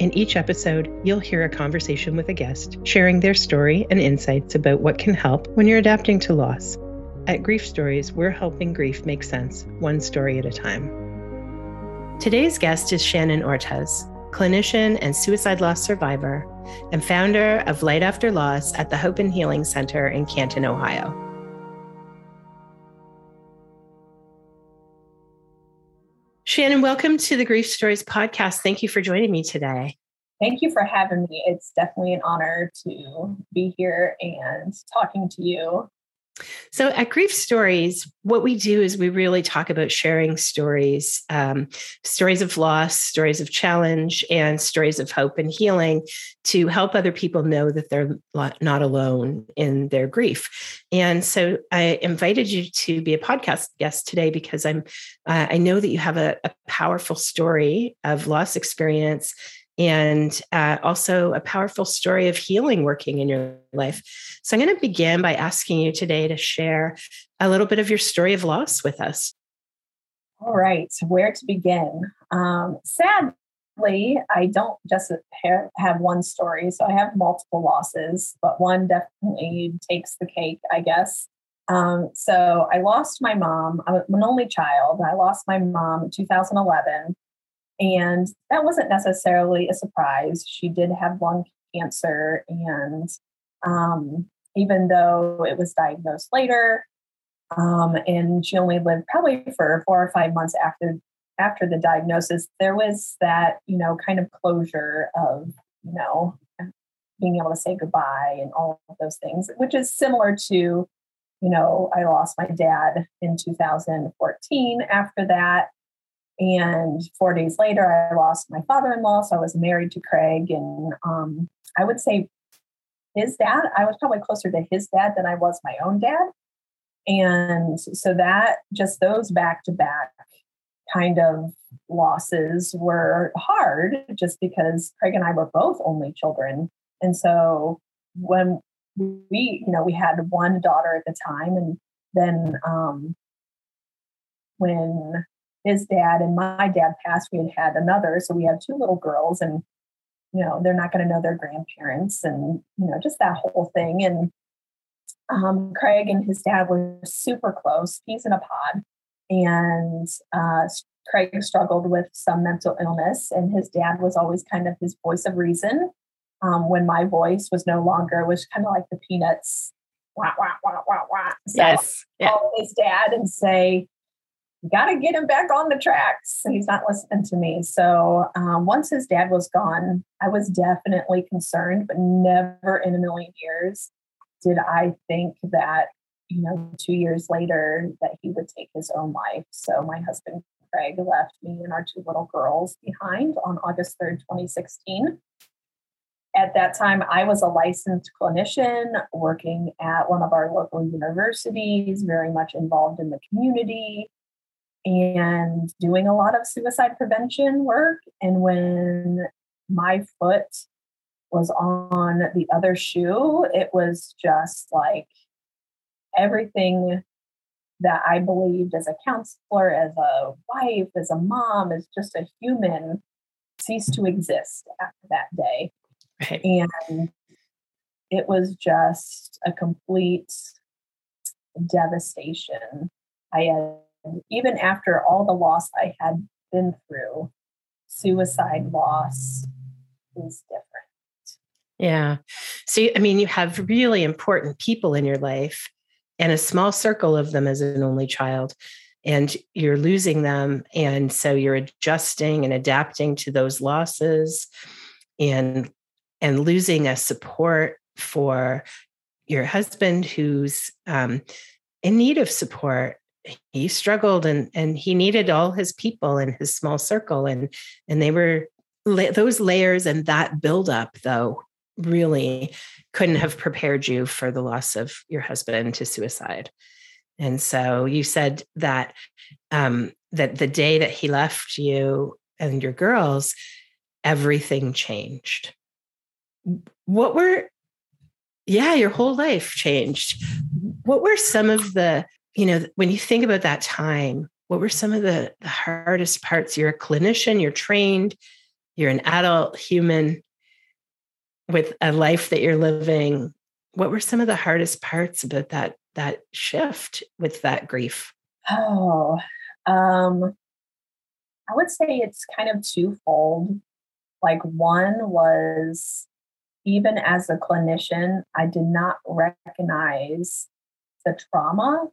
In each episode, you'll hear a conversation with a guest, sharing their story and insights about what can help when you're adapting to loss. At Grief Stories, we're helping grief make sense, one story at a time. Today's guest is Shannon Ortez, clinician and suicide loss survivor, and founder of Light After Loss at the Hope and Healing Center in Canton, Ohio. Shannon, welcome to the Grief Stories podcast. Thank you for joining me today. Thank you for having me. It's definitely an honor to be here and talking to you so at Grief Stories, what we do is we really talk about sharing stories, um, stories of loss, stories of challenge, and stories of hope and healing to help other people know that they're not alone in their grief. And so I invited you to be a podcast guest today because I'm uh, I know that you have a, a powerful story of loss experience and uh, also a powerful story of healing working in your life. So I'm going to begin by asking you today to share a little bit of your story of loss with us. All right, where to begin? Um, sadly, I don't just have one story, so I have multiple losses, but one definitely takes the cake, I guess. Um, so I lost my mom. I'm an only child. I lost my mom in 2011 and that wasn't necessarily a surprise. She did have lung cancer. And um, even though it was diagnosed later, um, and she only lived probably for four or five months after after the diagnosis, there was that, you know, kind of closure of, you know, being able to say goodbye and all of those things, which is similar to, you know, I lost my dad in 2014 after that. And four days later, I lost my father in law. So I was married to Craig. And um, I would say his dad, I was probably closer to his dad than I was my own dad. And so that just those back to back kind of losses were hard just because Craig and I were both only children. And so when we, you know, we had one daughter at the time, and then um, when his dad and my dad passed, we had had another. So we have two little girls, and you know they're not going to know their grandparents, and you know just that whole thing. And um, Craig and his dad were super close, He's in a pod, and uh, Craig struggled with some mental illness, and his dad was always kind of his voice of reason. Um, when my voice was no longer, was kind of like the peanuts, wah wah wah wah wah. So yes, yeah. call his dad and say, got to get him back on the tracks. He's not listening to me. So um, once his dad was gone, I was definitely concerned, but never in a million years did I think that, you know, two years later that he would take his own life. So my husband, Craig, left me and our two little girls behind on August 3rd, 2016. At that time, I was a licensed clinician working at one of our local universities, very much involved in the community and doing a lot of suicide prevention work. And when my foot was on the other shoe, it was just like everything that I believed as a counselor, as a wife, as a mom, as just a human ceased to exist after that day. Right. And it was just a complete devastation. I had even after all the loss I had been through, suicide loss is different. Yeah. So, I mean, you have really important people in your life and a small circle of them as an only child, and you're losing them. And so you're adjusting and adapting to those losses and and losing a support for your husband who's um, in need of support he struggled and and he needed all his people in his small circle and and they were those layers and that buildup, though, really couldn't have prepared you for the loss of your husband to suicide. And so you said that um, that the day that he left you and your girls, everything changed. What were, yeah, your whole life changed. What were some of the, you know, when you think about that time, what were some of the, the hardest parts? You're a clinician, you're trained, you're an adult human with a life that you're living. What were some of the hardest parts about that that shift with that grief? Oh, um, I would say it's kind of twofold. Like, one was even as a clinician, I did not recognize the trauma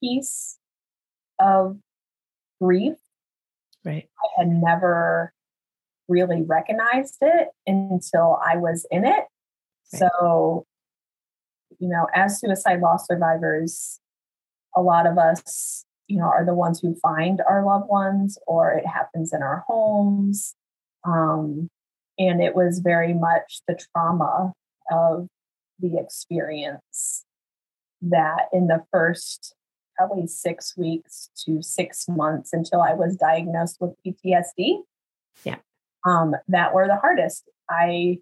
piece of grief. Right. I had never really recognized it until I was in it. Right. So, you know, as suicide loss survivors, a lot of us you know, are the ones who find our loved ones, or it happens in our homes. Um, and it was very much the trauma of the experience that in the first probably six weeks to six months until I was diagnosed with PTSD. Yeah. Um, that were the hardest. I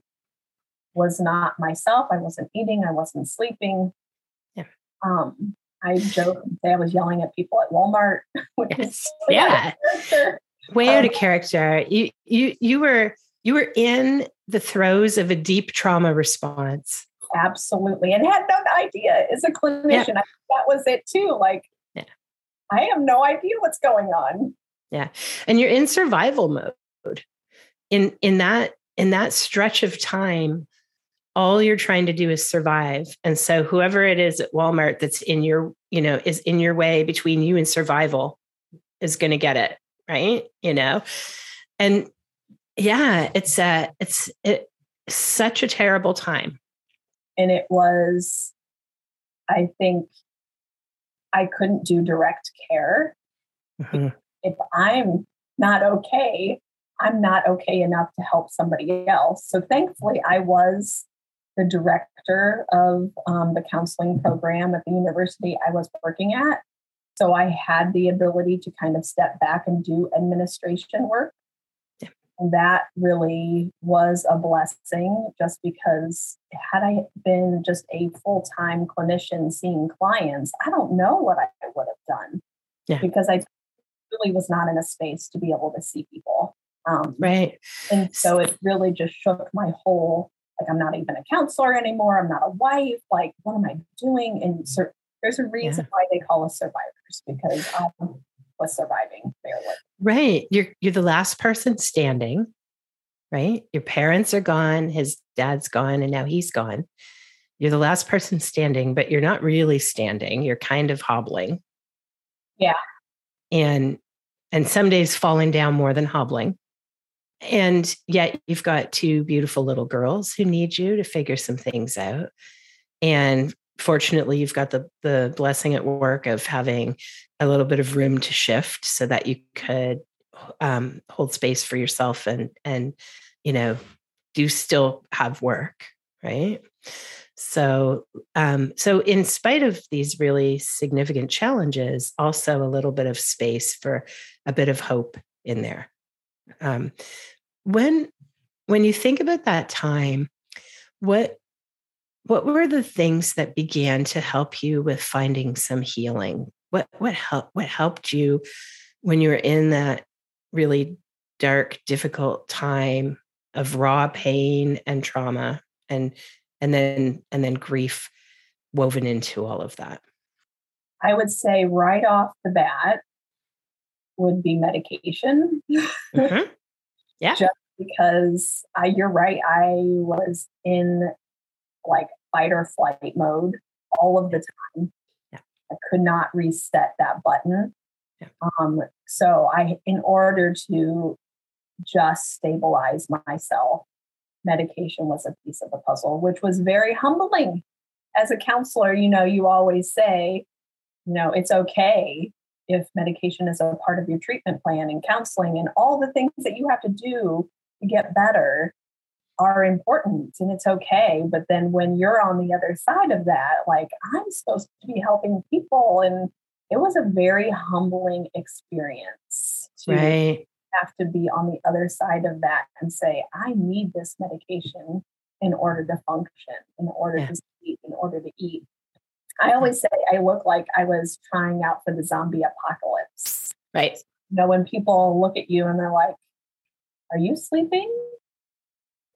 was not myself. I wasn't eating. I wasn't sleeping. Yeah. Um, I joke and say I was yelling at people at Walmart. Yes. yeah. Way out of um, character. You you you were you were in the throes of a deep trauma response. Absolutely. And had no idea as a clinician. Yeah. That was it too. Like yeah. I have no idea what's going on. Yeah. And you're in survival mode. In in that in that stretch of time, all you're trying to do is survive and so whoever it is at walmart that's in your you know is in your way between you and survival is going to get it right you know and yeah it's a it's it such a terrible time and it was i think i couldn't do direct care mm-hmm. if i'm not okay i'm not okay enough to help somebody else so thankfully i was the director of um, the counseling program at the university I was working at. So I had the ability to kind of step back and do administration work. That really was a blessing just because had I been just a full time clinician seeing clients, I don't know what I would have done yeah. because I really was not in a space to be able to see people. Um, right. And so it really just shook my whole like i'm not even a counselor anymore i'm not a wife like what am i doing and sur- there's a reason yeah. why they call us survivors because i was surviving barely right. You're you're the last person standing right? Your parents are gone his dad's gone and now he's gone. You're the last person standing but you're not really standing. You're kind of hobbling. Yeah. And and some days falling down more than hobbling. And yet you've got two beautiful little girls who need you to figure some things out. And fortunately, you've got the the blessing at work of having a little bit of room to shift so that you could um, hold space for yourself and and you know do still have work, right? So, um, so in spite of these really significant challenges, also a little bit of space for a bit of hope in there. Um, when when you think about that time, what what were the things that began to help you with finding some healing? What what helped what helped you when you were in that really dark, difficult time of raw pain and trauma and and then and then grief woven into all of that? I would say right off the bat, would be medication. Mm-hmm. Yeah. Just because I, you're right. I was in like fight or flight mode all of the time. Yeah. I could not reset that button. Yeah. Um, so I, in order to just stabilize myself, medication was a piece of the puzzle, which was very humbling. As a counselor, you know, you always say, you know, it's okay if medication is a part of your treatment plan and counseling and all the things that you have to do to get better are important and it's okay. But then when you're on the other side of that, like I'm supposed to be helping people. And it was a very humbling experience to right. have to be on the other side of that and say, I need this medication in order to function, in order yeah. to sleep, in order to eat. I always say I look like I was trying out for the zombie apocalypse. Right. You know, when people look at you and they're like, Are you sleeping?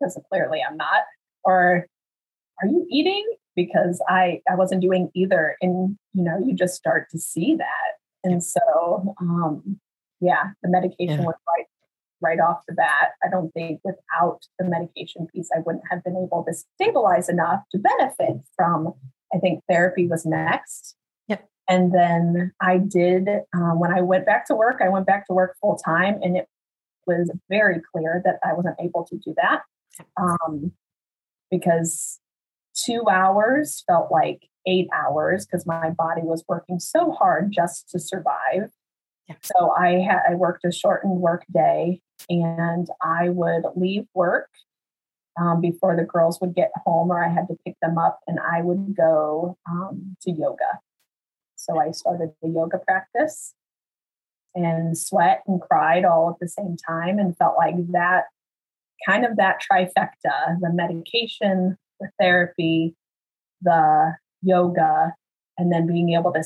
Because clearly I'm not. Or are you eating? Because I I wasn't doing either. And you know, you just start to see that. And so um yeah, the medication yeah. was right right off the bat. I don't think without the medication piece, I wouldn't have been able to stabilize enough to benefit from I think therapy was next. And then I did, um, when I went back to work, I went back to work full time, and it was very clear that I wasn't able to do that um, because two hours felt like eight hours because my body was working so hard just to survive. Yep. So I had I worked a shortened work day, and I would leave work um, before the girls would get home or I had to pick them up, and I would go um, to yoga. So I started the yoga practice and sweat and cried all at the same time and felt like that kind of that trifecta the medication, the therapy, the yoga, and then being able to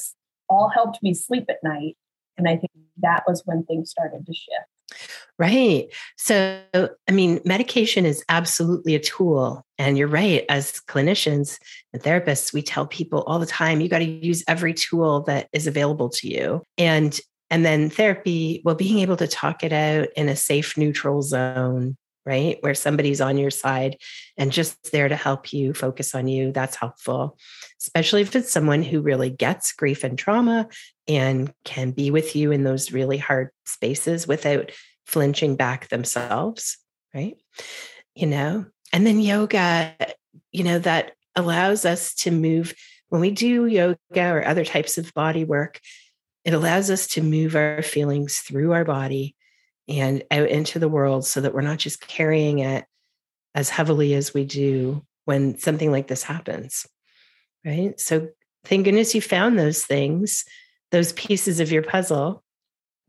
all helped me sleep at night. And I think that was when things started to shift. Right. So, I mean, medication is absolutely a tool. And you're right. As clinicians and therapists, we tell people all the time you got to use every tool that is available to you. And and then therapy, well, being able to talk it out in a safe, neutral zone, right? Where somebody's on your side and just there to help you focus on you, that's helpful, especially if it's someone who really gets grief and trauma and can be with you in those really hard spaces without flinching back themselves, right? You know, and then yoga, you know, that allows us to move when we do yoga or other types of body work, it allows us to move our feelings through our body and out into the world so that we're not just carrying it as heavily as we do when something like this happens. Right. So thank goodness you found those things those pieces of your puzzle.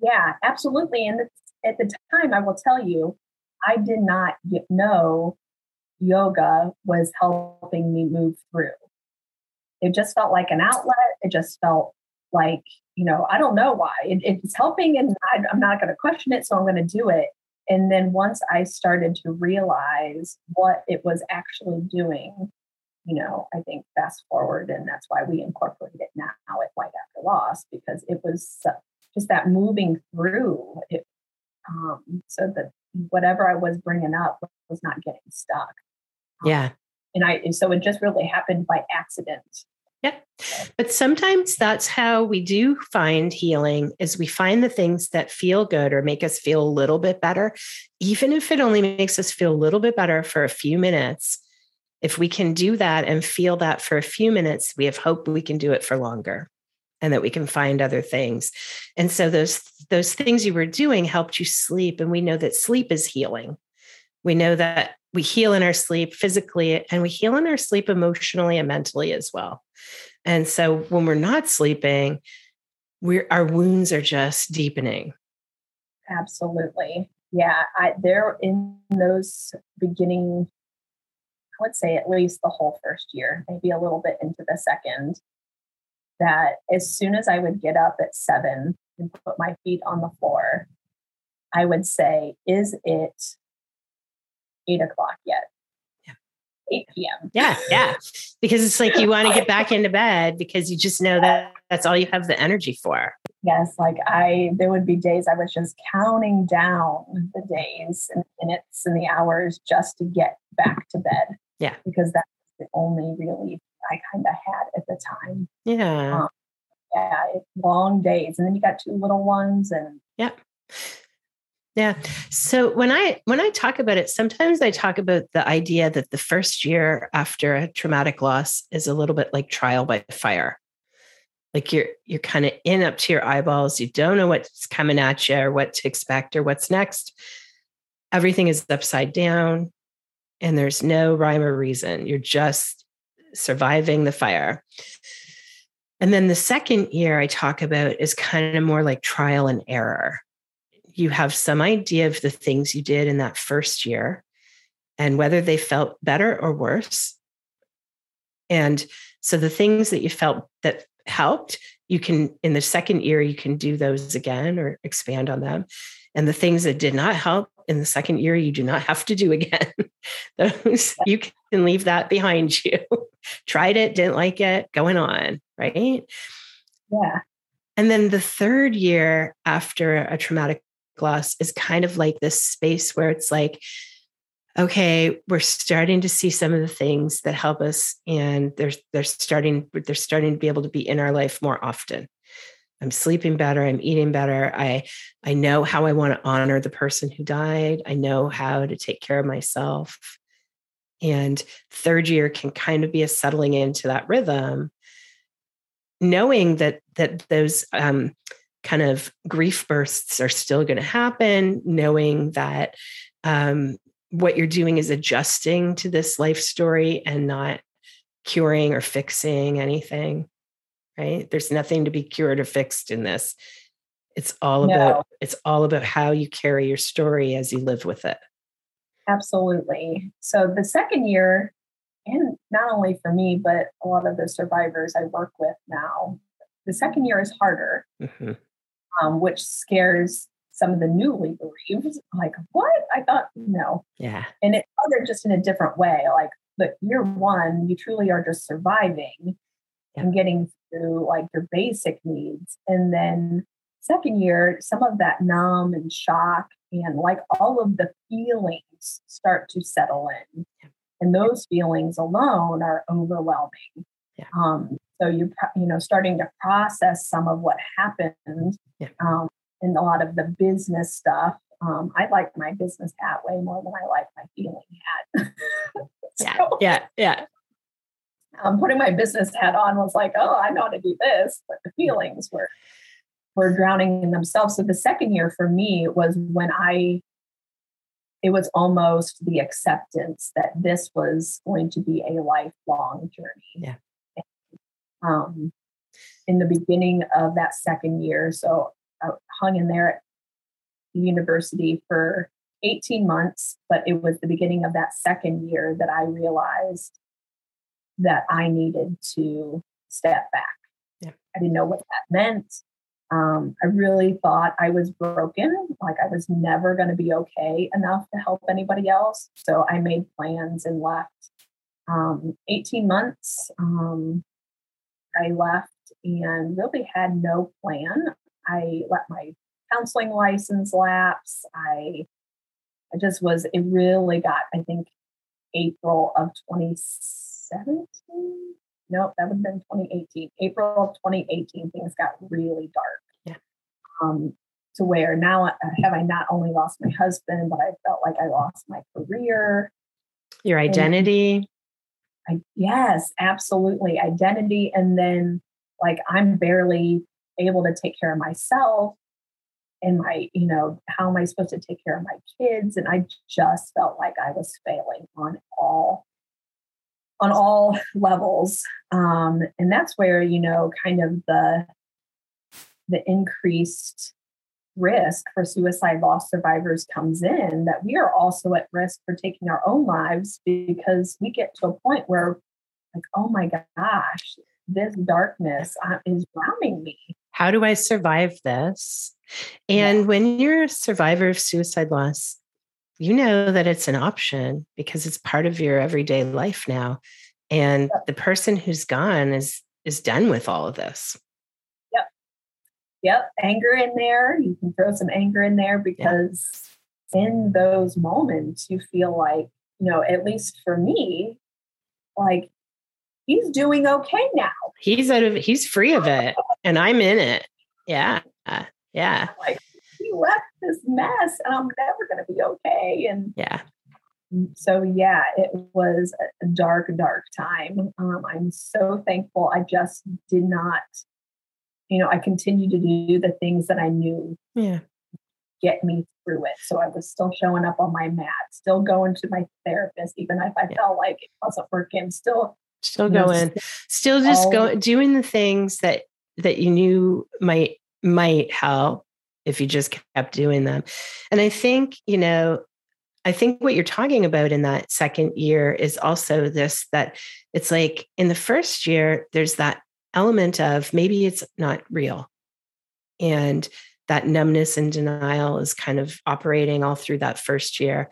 Yeah, absolutely. And at the time, I will tell you, I did not know yoga was helping me move through. It just felt like an outlet. It just felt like, you know, I don't know why. It, it's helping and I, I'm not going to question it, so I'm going to do it. And then once I started to realize what it was actually doing, you know, I think fast forward, and that's why we incorporated it now at Light After Loss because it was just that moving through it, um, so that whatever I was bringing up was not getting stuck. Um, yeah, and I and so it just really happened by accident. Yeah. But sometimes that's how we do find healing is we find the things that feel good or make us feel a little bit better, even if it only makes us feel a little bit better for a few minutes if we can do that and feel that for a few minutes, we have hope we can do it for longer and that we can find other things. And so those those things you were doing helped you sleep and we know that sleep is healing. We know that we heal in our sleep physically and we heal in our sleep emotionally and mentally as well. And so when we're not sleeping, we're our wounds are just deepening. Absolutely. Yeah, I there in those beginning I would say at least the whole first year, maybe a little bit into the second, that as soon as I would get up at seven and put my feet on the floor, I would say, Is it eight o'clock yet? Yeah. 8 p.m. Yeah, yeah. Because it's like you want to get back into bed because you just know that that's all you have the energy for. Yes, like I, there would be days I was just counting down the days and minutes and the hours just to get back to bed. Yeah. Because that's the only relief I kind of had at the time. Yeah. Um, yeah. Long days. And then you got two little ones and yeah. Yeah. So when I when I talk about it, sometimes I talk about the idea that the first year after a traumatic loss is a little bit like trial by fire. Like you're you're kind of in up to your eyeballs. You don't know what's coming at you or what to expect or what's next. everything is upside down and there's no rhyme or reason. You're just surviving the fire. And then the second year I talk about is kind of more like trial and error. You have some idea of the things you did in that first year and whether they felt better or worse. And so the things that you felt that helped, you can, in the second year, you can do those again or expand on them. And the things that did not help in the second year, you do not have to do again. those you can leave that behind you. Tried it, didn't like it, going on, right? Yeah. And then the third year after a traumatic loss is kind of like this space where it's like, okay, we're starting to see some of the things that help us, and they're they're starting they're starting to be able to be in our life more often. I'm sleeping better. I'm eating better. I I know how I want to honor the person who died. I know how to take care of myself. And third year can kind of be a settling into that rhythm, knowing that that those um, kind of grief bursts are still going to happen, knowing that um, what you're doing is adjusting to this life story and not curing or fixing anything right? There's nothing to be cured or fixed in this. It's all no. about it's all about how you carry your story as you live with it. Absolutely. So the second year and not only for me but a lot of the survivors i work with now the second year is harder. Mm-hmm. Um, which scares some of the newly bereaved, like, what? I thought, no. Yeah. And it's other just in a different way. Like, but year one, you truly are just surviving yeah. and getting through like your basic needs. And then second year, some of that numb and shock and like all of the feelings start to settle in. Yeah. And those feelings alone are overwhelming. Yeah. Um, so you're, you know, starting to process some of what happened. Yeah. Um, in a lot of the business stuff. Um, I like my business hat way more than I like my feeling hat. so, yeah, yeah, yeah. Um, putting my business hat on was like, oh, I know how to do this, but the feelings were were drowning in themselves. So the second year for me was when I it was almost the acceptance that this was going to be a lifelong journey. Yeah. Um, in the beginning of that second year, so I hung in there at the university for 18 months, but it was the beginning of that second year that I realized that I needed to step back. Yeah. I didn't know what that meant. Um, I really thought I was broken, like I was never going to be okay enough to help anybody else. So I made plans and left. Um, 18 months, um, I left and really had no plan. I let my counseling license lapse. I I just was it really got I think April of 2017. Nope, that would have been 2018. April of 2018, things got really dark. Yeah. Um, to where now uh, have I not only lost my husband, but I felt like I lost my career, your identity. I, yes, absolutely, identity, and then like I'm barely able to take care of myself and my, you know, how am I supposed to take care of my kids? And I just felt like I was failing on all on all levels. Um, and that's where, you know, kind of the the increased risk for suicide loss survivors comes in that we are also at risk for taking our own lives because we get to a point where like oh my gosh this darkness uh, is drowning me how do I survive this? And yeah. when you're a survivor of suicide loss, you know that it's an option because it's part of your everyday life now. And the person who's gone is is done with all of this. Yep. Anger in there. You can throw some anger in there because in those moments you feel like, you know, at least for me, like he's doing okay now. He's out of he's free of it and I'm in it. Yeah. Yeah. Like he left this mess and I'm never gonna be okay. And yeah. So yeah, it was a dark, dark time. Um, I'm so thankful. I just did not, you know, I continued to do the things that I knew yeah. get me through it. So I was still showing up on my mat, still going to my therapist, even if I yeah. felt like it wasn't working, still still going, know, still just go doing the things that that you knew might might help if you just kept doing them. And I think, you know, I think what you're talking about in that second year is also this that it's like in the first year, there's that element of maybe it's not real. And that numbness and denial is kind of operating all through that first year.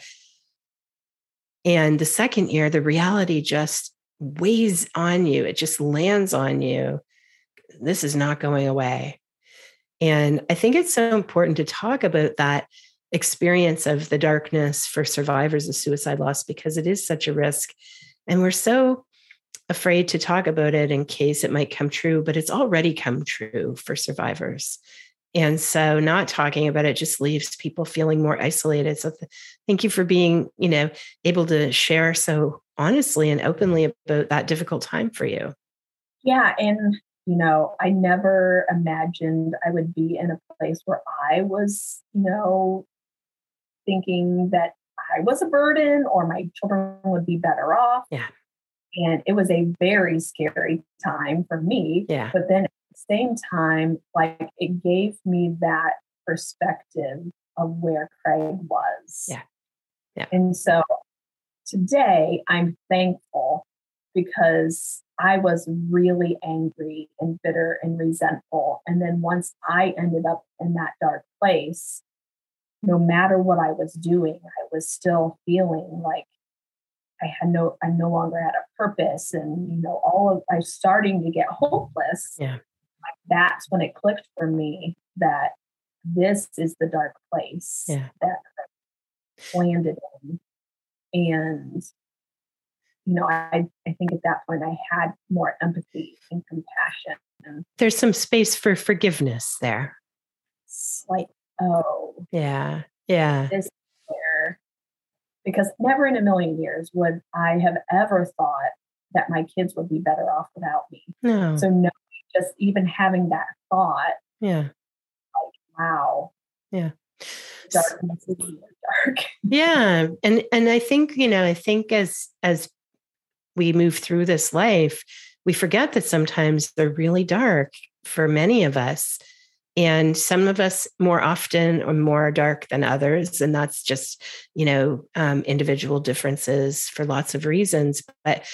And the second year, the reality just weighs on you, it just lands on you. This is not going away. And I think it's so important to talk about that experience of the darkness for survivors of suicide loss because it is such a risk. And we're so afraid to talk about it in case it might come true, but it's already come true for survivors. And so not talking about it just leaves people feeling more isolated. So th- thank you for being, you know, able to share so honestly and openly about that difficult time for you. Yeah. And, you know, I never imagined I would be in a place where I was, you know, thinking that I was a burden or my children would be better off. Yeah. And it was a very scary time for me. Yeah. But then at the same time, like it gave me that perspective of where Craig was. Yeah. Yeah. And so today I'm thankful because I was really angry and bitter and resentful. And then once I ended up in that dark place, no matter what I was doing, I was still feeling like I had no, I no longer had a purpose. And, you know, all of, I was starting to get hopeless. Yeah. That's when it clicked for me that this is the dark place yeah. that I landed in. And, you know, I, I think at that point I had more empathy and compassion. There's some space for forgiveness there. Like, oh, yeah, yeah. This. Because never in a million years would I have ever thought that my kids would be better off without me. No. So no, just even having that thought. Yeah. Like, wow. Yeah. Darkness is dark. yeah. And and I think, you know, I think as as we move through this life, we forget that sometimes they're really dark for many of us and some of us more often or more dark than others and that's just you know um, individual differences for lots of reasons but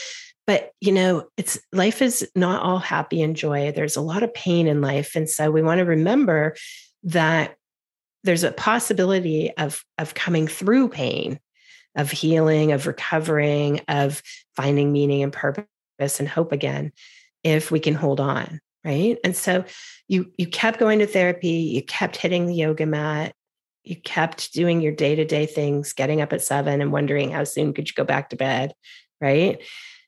but you know it's life is not all happy and joy. There's a lot of pain in life and so we want to remember that there's a possibility of of coming through pain of healing of recovering of finding meaning and purpose and hope again if we can hold on right? And so you you kept going to therapy you kept hitting the yoga mat you kept doing your day-to-day things getting up at seven and wondering how soon could you go back to bed right?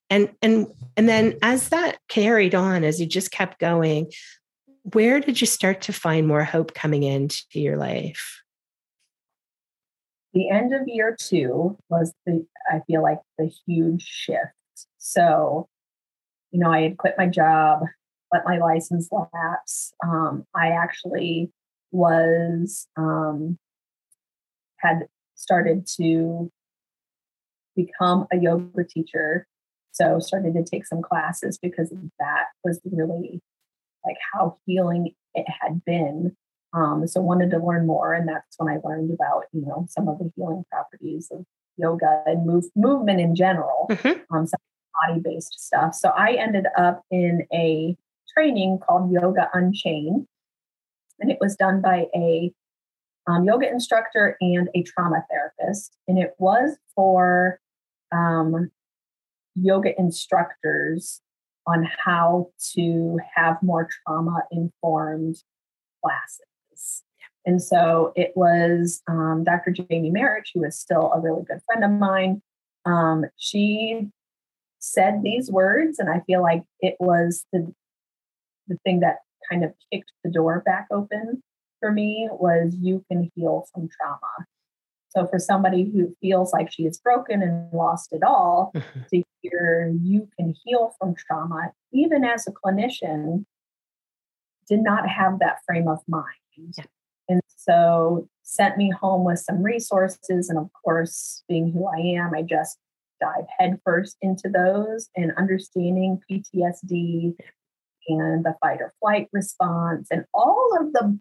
And and and then as that carried on as you just kept going where did you start to find more hope coming into your life? The end of year two was the i feel like the huge shift. So you know i had quit my job let my license lapse. Um, I actually was um, had started to become a yoga teacher, so started to take some classes because that was really like how healing it had been. Um, so wanted to learn more, and that's when I learned about you know some of the healing properties of yoga and move movement in general, mm-hmm. um, some body based stuff. So I ended up in a training called Yoga Unchained. And it was done by a um, yoga instructor and a trauma therapist. And it was for um, yoga instructors on how to have more trauma informed classes. And so it was um, Dr. Jamie Marich, who is still a really good friend of mine. Um, she said these words, and I feel like it was the the thing that kind of kicked the door back open for me was you can heal from trauma. So for somebody who feels like she is broken and lost it all, to hear you can heal from trauma, even as a clinician, did not have that frame of mind. Yeah. And so sent me home with some resources. And of course, being who I am, I just dive headfirst into those and understanding PTSD and the fight or flight response and all of the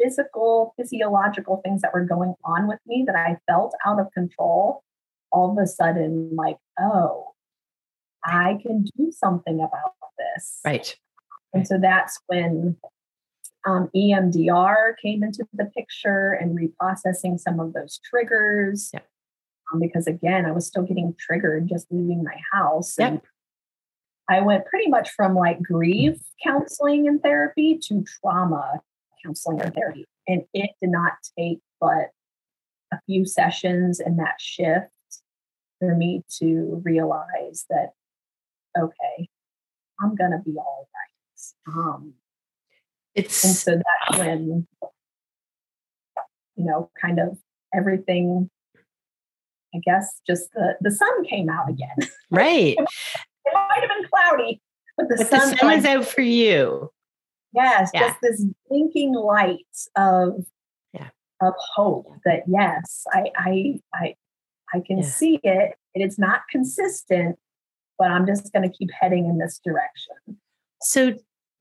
physical, physiological things that were going on with me that I felt out of control. All of a sudden, like, oh, I can do something about this. Right. And so that's when um, EMDR came into the picture and reprocessing some of those triggers. Yeah. Um, because again, I was still getting triggered just leaving my house. Yep. And I went pretty much from like grief counseling and therapy to trauma counseling and therapy. And it did not take but a few sessions and that shift for me to realize that, okay, I'm going to be all right. Um, it's and so that's when, you know, kind of everything, I guess, just the, the sun came out again. Right. it might have been cloudy, but the but sun, the sun is out for you. Yes, Yeah. just this blinking light of Yeah. of hope that yes, I I I I can Yeah. see it. And it's not consistent, but I'm just going to keep heading in this direction. So,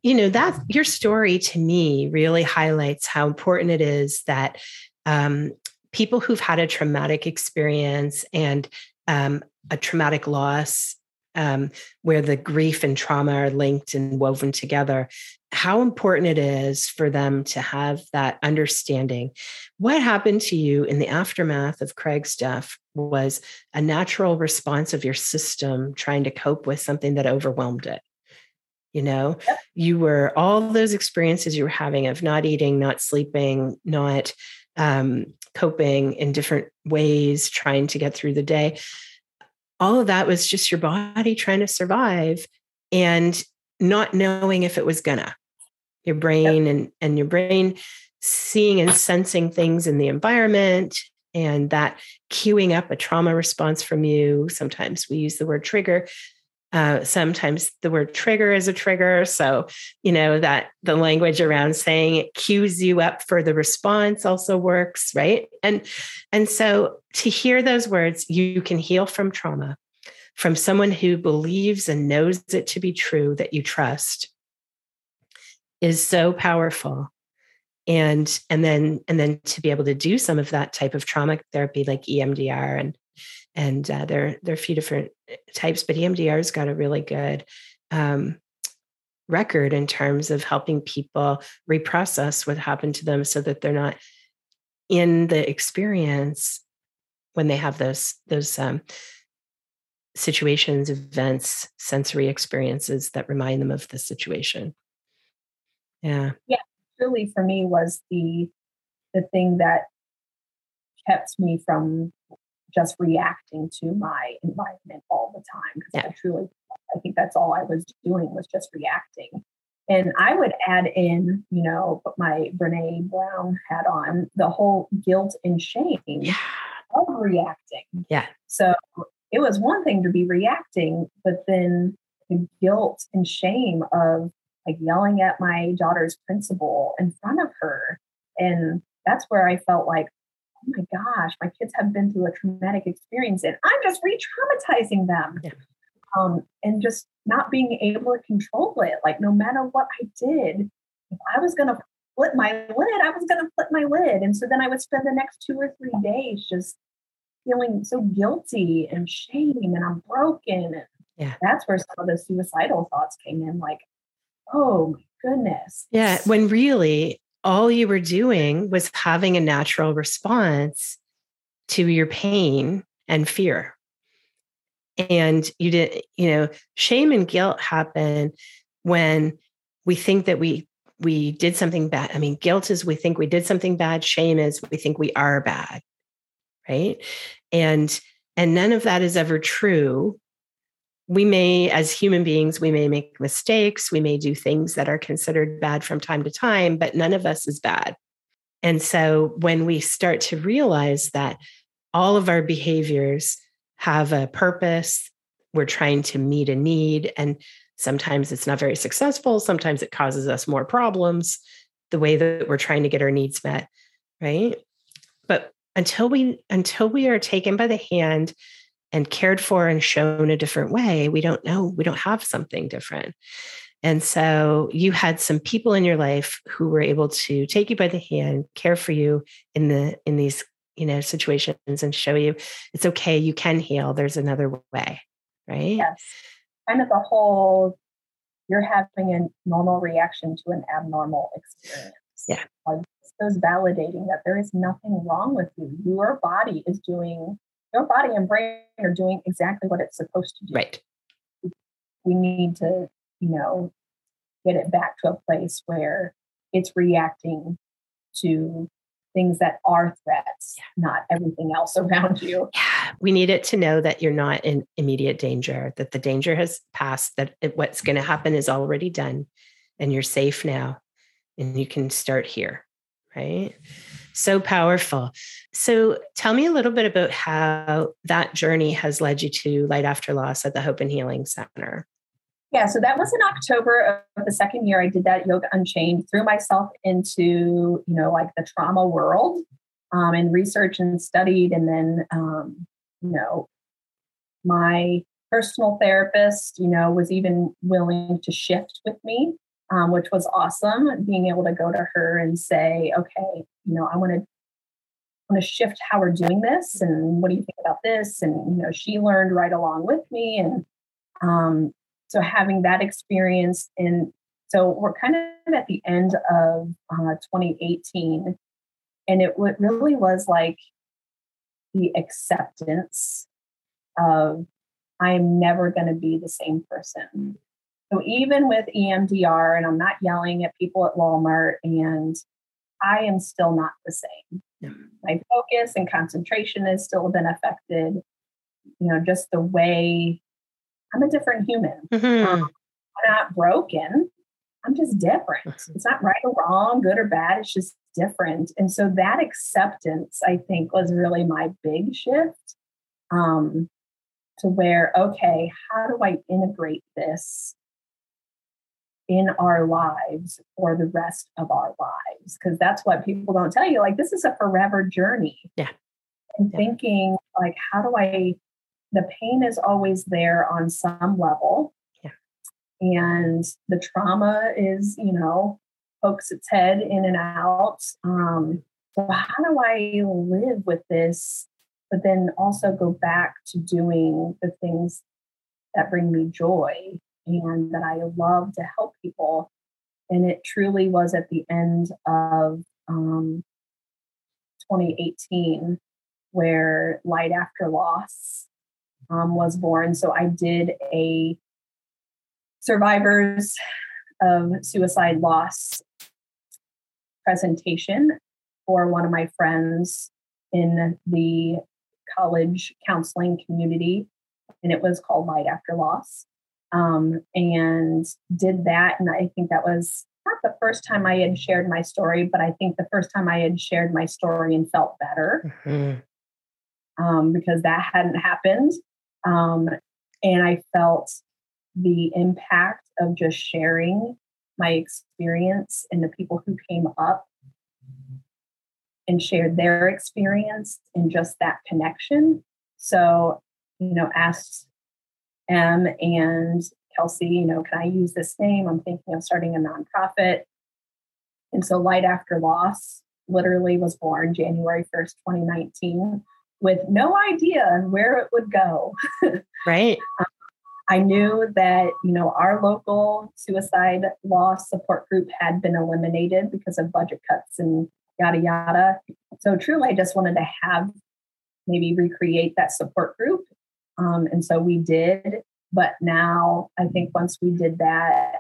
you know, that your story to me really highlights how important it is that um, people who've had a traumatic experience and um, a traumatic loss, um, where the grief and trauma are linked and woven together, how important it is for them to have that understanding. What happened to you in the aftermath of Craig's death was a natural response of your system trying to cope with something that overwhelmed it you know Yep. you were all those experiences you were having of not eating not sleeping not um, coping in different ways trying to get through the day all of that was just your body trying to survive and not knowing if it was gonna. Your brain and and your brain seeing and sensing things in the environment and that queuing up a trauma response from you. Sometimes we use the word trigger uh, sometimes the word trigger is a trigger. So, you know, that the language around saying it cues you up for the response also works, right? And and so to hear those words, you can heal from trauma from someone who believes and knows it to be true that you trust is so powerful and and then and then to be able to do some of that type of trauma therapy like EMDR and and uh, there there are a few different types, but EMDR's got a really good um, record in terms of helping people reprocess what happened to them, so that they're not in the experience when they have those those um, situations, events, sensory experiences that remind them of the situation. Yeah, yeah Really, for me, was the the thing that kept me from just reacting to my environment all the time because Yeah. I truly I think that's all I was doing was just reacting. And I would add in, you know, put my Brene Brown hat on, the whole guilt and shame yeah, of reacting. Yeah. So it was one thing to be reacting, but then the guilt and shame of like yelling at my daughter's principal in front of her. And that's where I felt like, oh my gosh, my kids have been through a traumatic experience and I'm just re traumatizing them. Yeah. Um, and just not being able to control it. Like, no matter what I did, if I was going to flip my lid, I was going to flip my lid. And so then I would spend the next two or three days just feeling so guilty and shame and I'm broken. And Yeah. that's where some of the suicidal thoughts came in like, oh my goodness. yeah. When really all you were doing was having a natural response to your pain and fear. And you didn't, you know, shame and guilt happen when we think that we we did something bad. I mean, guilt is we think we did something bad, shame is we think we are bad. Right? And and none of that is ever true. We may as human beings, we may make mistakes, we may do things that are considered bad from time to time, but none of us is bad. And so when we start to realize that all of our behaviors have a purpose. We're trying to meet a need. And sometimes it's not very successful. Sometimes it causes us more problems, the way that we're trying to get our needs met. Right. But until we until we are taken by the hand and cared for and shown a different way, we don't know, we don't have something different. And so you had some people in your life who were able to take you by the hand, care for you in the in these, you know, situations and show you it's okay, you can heal. There's another way, right? Yes. Kind of the whole you're having a normal reaction to an abnormal experience. Yeah. Like those validating that there is nothing wrong with you. Your body is doing your body and brain are doing exactly what it's supposed to do. Right. We need to, you know, get it back to a place where it's reacting to things that are threats, not everything else around you. Yeah, we need it to know that you're not in immediate danger, that the danger has passed, that it, what's going to happen is already done, and you're safe now, and you can start here, right? So powerful. So tell me a little bit about how that journey has led you to Light After Loss at the Hope and Healing Center. Yeah, so that was in October of the second year I did that Yoga Unchained, threw myself into, you know, like the trauma world um, and research and studied. And then, um, you know, my personal therapist, you know, was even willing to shift with me, um, which was awesome. Being able to go to her and say, okay, you know, I want to want to shift how we're doing this and what do you think about this and you know she learned right along with me and um, so having that experience and so we're kind of at the end of uh, 2018 and it w- really was like the acceptance of i'm never going to be the same person so even with emdr and i'm not yelling at people at walmart and i am still not the same yeah. my focus and concentration has still been affected you know just the way I'm a different human. Mm-hmm. Um, I'm not broken. I'm just different. It's not right or wrong, good or bad. It's just different. And so that acceptance, I think, was really my big shift um, to where, okay, how do I integrate this in our lives for the rest of our lives? Because that's what people don't tell you. Like, this is a forever journey. Yeah. And yeah. thinking, like, how do I the pain is always there on some level. Yeah. And the trauma is, you know, pokes its head in and out. Um, so, how do I live with this, but then also go back to doing the things that bring me joy and that I love to help people? And it truly was at the end of um, 2018 where Light After Loss um, was born. So I did a survivors of suicide loss presentation for one of my friends in the college counseling community, and it was called Light After Loss. Um, and did that, and I think that was not the first time I had shared my story, but I think the first time I had shared my story and felt better mm-hmm. um, because that hadn't happened. Um, and I felt the impact of just sharing my experience and the people who came up and shared their experience and just that connection. So, you know, asked Em and Kelsey, you know, can I use this name? I'm thinking of starting a nonprofit. And so Light After Loss literally was born January 1st, 2019 with no idea where it would go. Right. um, I knew that, you know, our local suicide loss support group had been eliminated because of budget cuts and yada, yada. So truly, I just wanted to have maybe recreate that support group. Um, and so we did. But now I think once we did that,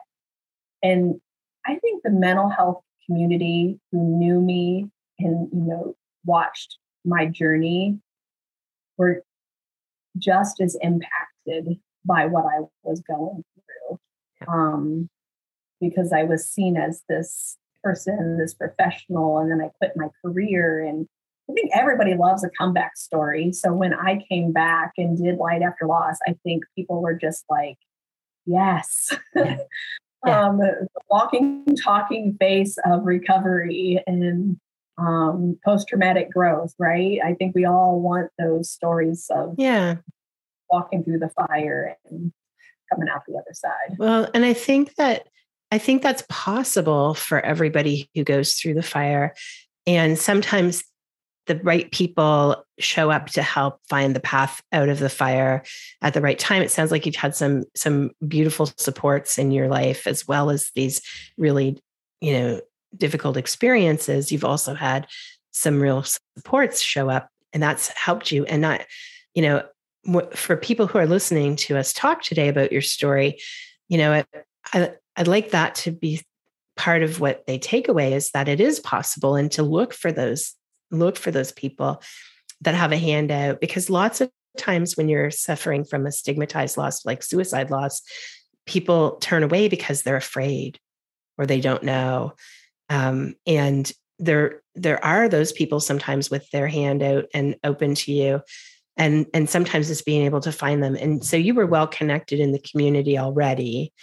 and I think the mental health community who knew me and, you know, watched my journey were just as impacted by what I was going through. Um, because I was seen as this person, this professional, and then I quit my career. And I think everybody loves a comeback story. So when I came back and did Light After Loss, I think people were just like, yes. Yeah. Yeah. um, walking, talking face of recovery. And um, post traumatic growth, right? I think we all want those stories of yeah walking through the fire and coming out the other side. Well, and I think that I think that's possible for everybody who goes through the fire. And sometimes the right people show up to help find the path out of the fire at the right time. It sounds like you've had some some beautiful supports in your life as well as these really, you know, difficult experiences. You've also had some real supports show up and that's helped you and not, you know, for people who are listening to us talk today about your story, you know, I, I'd like that to be part of what they take away is that it is possible and to look for those look for those people that have a handout because lots of times when you're suffering from a stigmatized loss like suicide loss people turn away because they're afraid or they don't know. Um, and there there are those people sometimes with their hand out and open to you and and sometimes it's being able to find them. And so you were well connected in the community already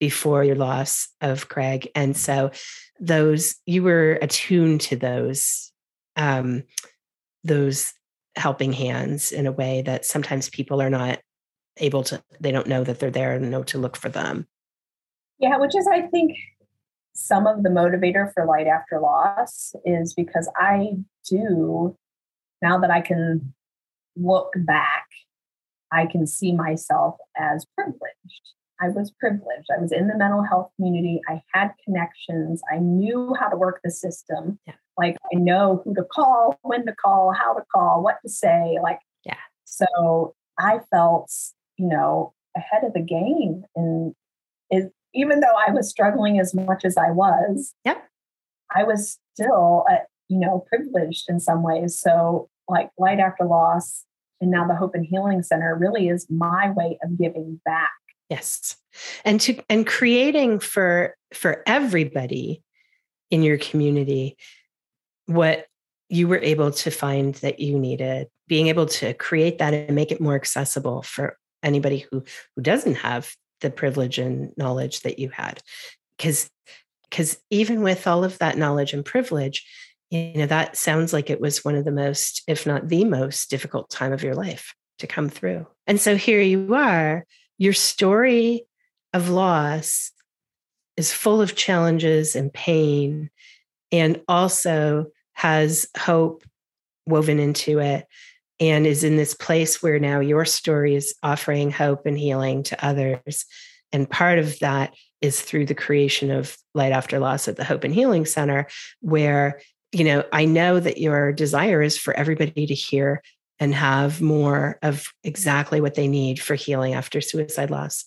before your loss of craig. And so those you were attuned to those um those helping hands in a way that sometimes people are not able to they don't know that they're there and know to look for them yeah which is i think some of the motivator for light after loss is because i do now that i can look back, I can see myself as privileged. I was privileged. I was in the mental health community. I had connections. I knew how to work the system. Yeah. Like I know who to call, when to call, how to call, what to say. Like, yeah. So I felt, you know, ahead of the game. And it, even though I was struggling as much as I was, yeah, I was still, uh, you know, privileged in some ways. So like Light After Loss and now the Hope and Healing Center really is my way of giving back. Yes. And to and creating for for everybody in your community what you were able to find that you needed being able to create that and make it more accessible for anybody who who doesn't have the privilege and knowledge that you had. Because because even with all of that knowledge and privilege you know that sounds like it was one of the most if not the most difficult time of your life to come through. And so here you are your story of loss is full of challenges and pain and also has hope woven into it and is in this place where now your story is offering hope and healing to others and part of that is through the creation of light after loss at the hope and healing center where you know, I know that your desire is for everybody to hear and have more of exactly what they need for healing after suicide loss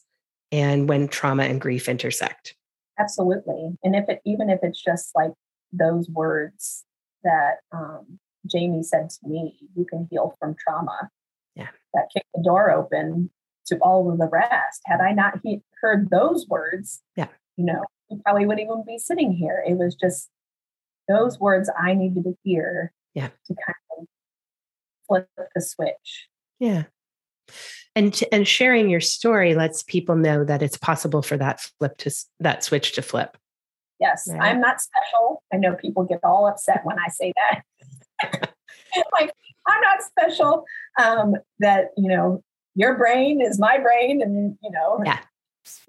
and when trauma and grief intersect. Absolutely. And if it, even if it's just like those words that um, Jamie said to me, you can heal from trauma. Yeah. That kicked the door open to all of the rest. Had I not he- heard those words, yeah, you know, we probably wouldn't even be sitting here. It was just those words I needed to hear yeah. to kind of flip the switch. Yeah. And and sharing your story lets people know that it's possible for that flip to that switch to flip. Yes, right? I'm not special. I know people get all upset when I say that. like I'm not special. Um, that you know, your brain is my brain, and you know, yeah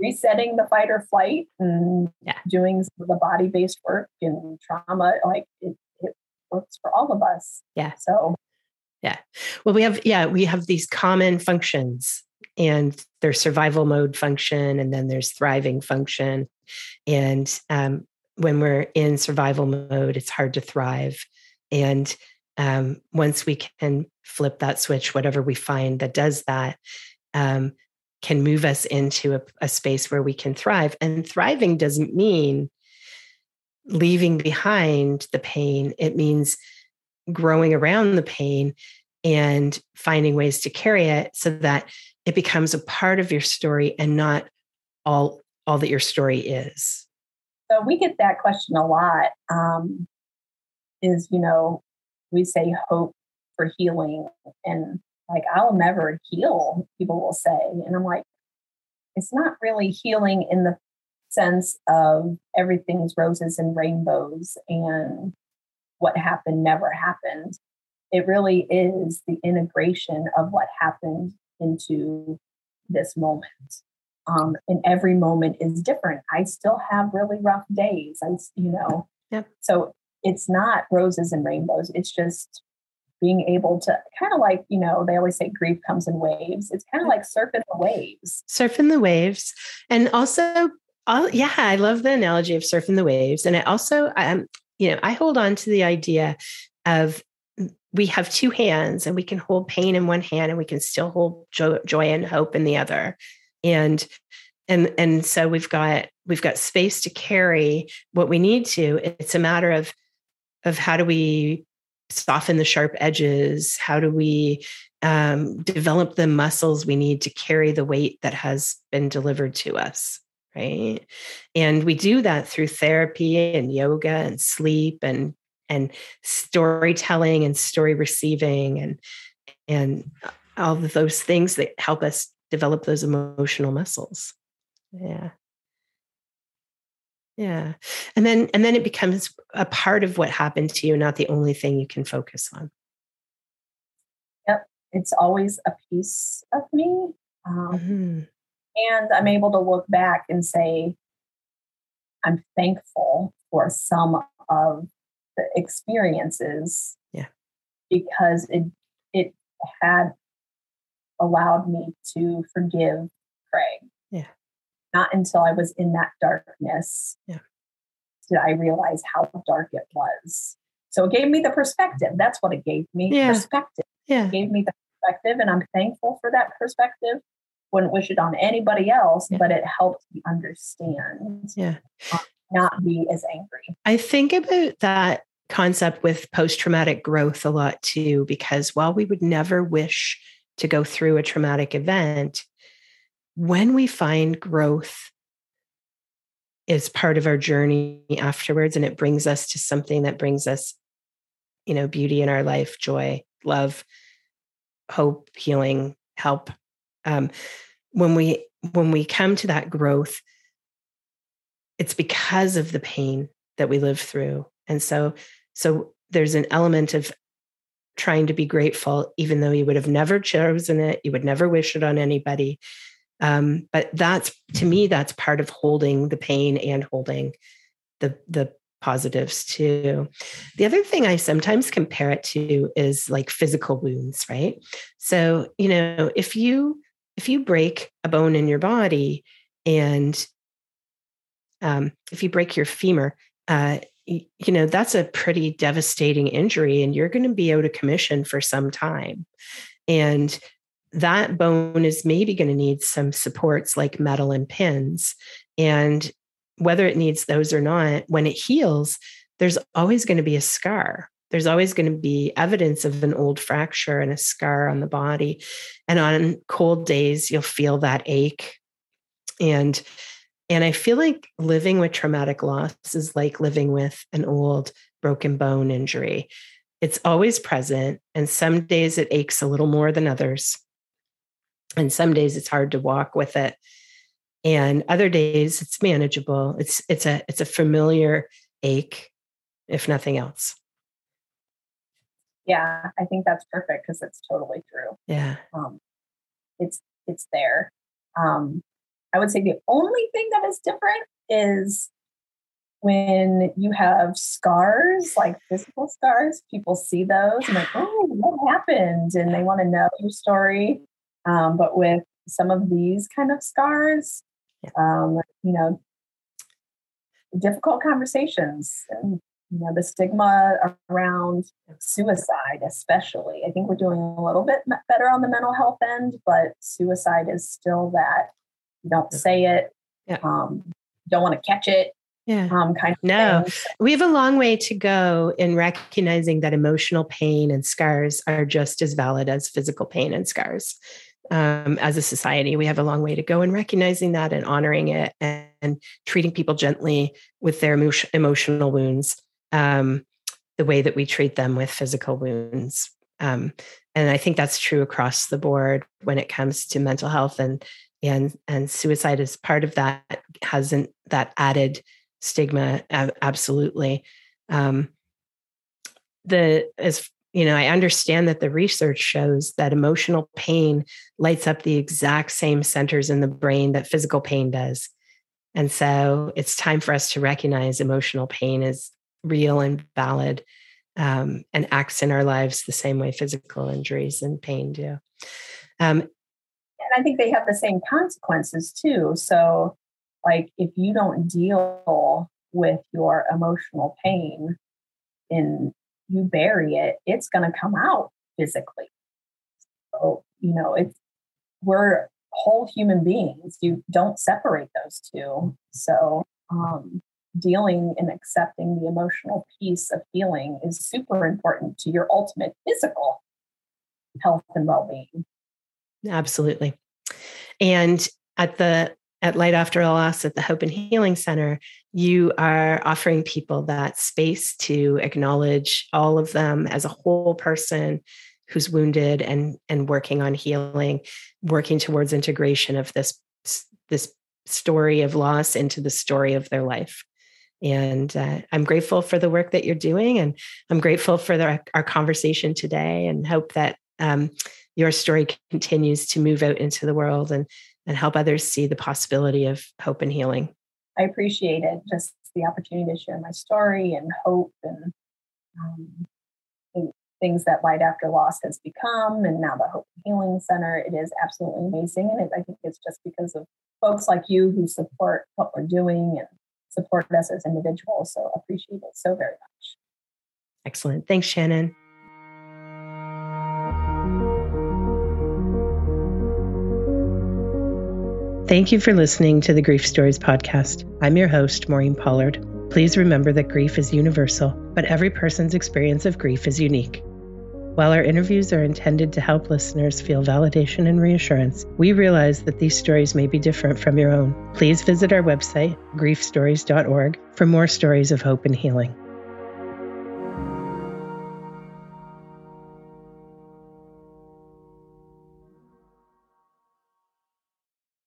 resetting the fight or flight and yeah. doing the body based work and trauma, like it, it works for all of us. Yeah. So, yeah. Well, we have, yeah, we have these common functions and there's survival mode function and then there's thriving function. And um, when we're in survival mode, it's hard to thrive. And um, once we can flip that switch, whatever we find that does that, um, can move us into a, a space where we can thrive. And thriving doesn't mean leaving behind the pain, it means growing around the pain and finding ways to carry it so that it becomes a part of your story and not all all that your story is so we get that question a lot um, is you know we say hope for healing and like I'll never heal, people will say. And I'm like, it's not really healing in the sense of everything's roses and rainbows and what happened never happened. It really is the integration of what happened into this moment. Um, and every moment is different. I still have really rough days. I, you know, yep. so it's not roses and rainbows. It's just being able to kind of like, you know, they always say grief comes in waves. It's kind of like surfing the waves. Surfing the waves. And also, all, yeah, I love the analogy of surfing the waves. And I also, um, you know, I hold on to the idea of we have two hands and we can hold pain in one hand and we can still hold joy, and hope in the other. And and and so we've got we've got space to carry what we need to. It's a matter of of how do we soften the sharp edges? How do we um, develop the muscles we need to carry the weight that has been delivered to us? Right. And we do that through therapy and yoga and sleep and and storytelling and story receiving and and all of those things that help us develop those emotional muscles. Yeah yeah and then and then it becomes a part of what happened to you not the only thing you can focus on yep it's always a piece of me um, mm-hmm. and i'm able to look back and say i'm thankful for some of experiences yeah because it it had allowed me to forgive craig yeah not until I was in that darkness yeah. did I realize how dark it was. So it gave me the perspective. That's what it gave me yeah. perspective. Yeah. It gave me the perspective, and I'm thankful for that perspective. Wouldn't wish it on anybody else, yeah. but it helped me understand. Yeah. Not be as angry. I think about that concept with post traumatic growth a lot too, because while we would never wish to go through a traumatic event, when we find growth is part of our journey afterwards and it brings us to something that brings us you know beauty in our life joy love hope healing help um, when we when we come to that growth it's because of the pain that we live through and so so there's an element of trying to be grateful even though you would have never chosen it you would never wish it on anybody um, but that's to me, that's part of holding the pain and holding the the positives too. The other thing I sometimes compare it to is like physical wounds, right? So, you know, if you if you break a bone in your body and um, if you break your femur, uh, you, you know, that's a pretty devastating injury and you're going to be out of commission for some time. And that bone is maybe going to need some supports like metal and pins. And whether it needs those or not, when it heals, there's always going to be a scar. There's always going to be evidence of an old fracture and a scar on the body. And on cold days, you'll feel that ache. And and I feel like living with traumatic loss is like living with an old broken bone injury. It's always present. And some days it aches a little more than others and some days it's hard to walk with it and other days it's manageable it's it's a it's a familiar ache if nothing else yeah i think that's perfect because it's totally true yeah um it's it's there um i would say the only thing that is different is when you have scars like physical scars people see those and like oh what happened? And they want to know your story. Um, but with some of these kind of scars, um, you know, difficult conversations and you know the stigma around suicide especially. I think we're doing a little bit better on the mental health end but suicide is still that don't say it yeah. um, don't want to catch it yeah. Um, kind of no, thing. we have a long way to go in recognizing that emotional pain and scars are just as valid as physical pain and scars um, as a society. We have a long way to go in recognizing that and honoring it and, and treating people gently with their emo- emotional wounds, um, the way that we treat them with physical wounds. Um, and I think that's true across the board when it comes to mental health and and and suicide is part of that hasn't that added stigma absolutely um, the as you know, I understand that the research shows that emotional pain lights up the exact same centers in the brain that physical pain does. And so it's time for us to recognize emotional pain is real and valid um, and acts in our lives the same way physical injuries and pain do. Um, and I think they have the same consequences too. So, like, if you don't deal with your emotional pain in you bury it, it's going to come out physically. So, you know, it's, we're whole human beings. You don't separate those two. So, um, dealing and accepting the emotional piece of healing is super important to your ultimate physical health and well-being. Absolutely. And at the at Light After Loss at the Hope and Healing Center, you are offering people that space to acknowledge all of them as a whole person who's wounded and and working on healing, working towards integration of this this story of loss into the story of their life. And uh, I'm grateful for the work that you're doing, and I'm grateful for the, our conversation today, and hope that um, your story continues to move out into the world and and help others see the possibility of hope and healing. I appreciate it, just the opportunity to share my story and hope and um, things that Light After Loss has become, and now the Hope and Healing Center. It is absolutely amazing, and it, I think it's just because of folks like you who support what we're doing and support us as individuals. So appreciate it so very much. Excellent. Thanks, Shannon. Thank you for listening to the Grief Stories podcast. I'm your host, Maureen Pollard. Please remember that grief is universal, but every person's experience of grief is unique. While our interviews are intended to help listeners feel validation and reassurance, we realize that these stories may be different from your own. Please visit our website, griefstories.org, for more stories of hope and healing.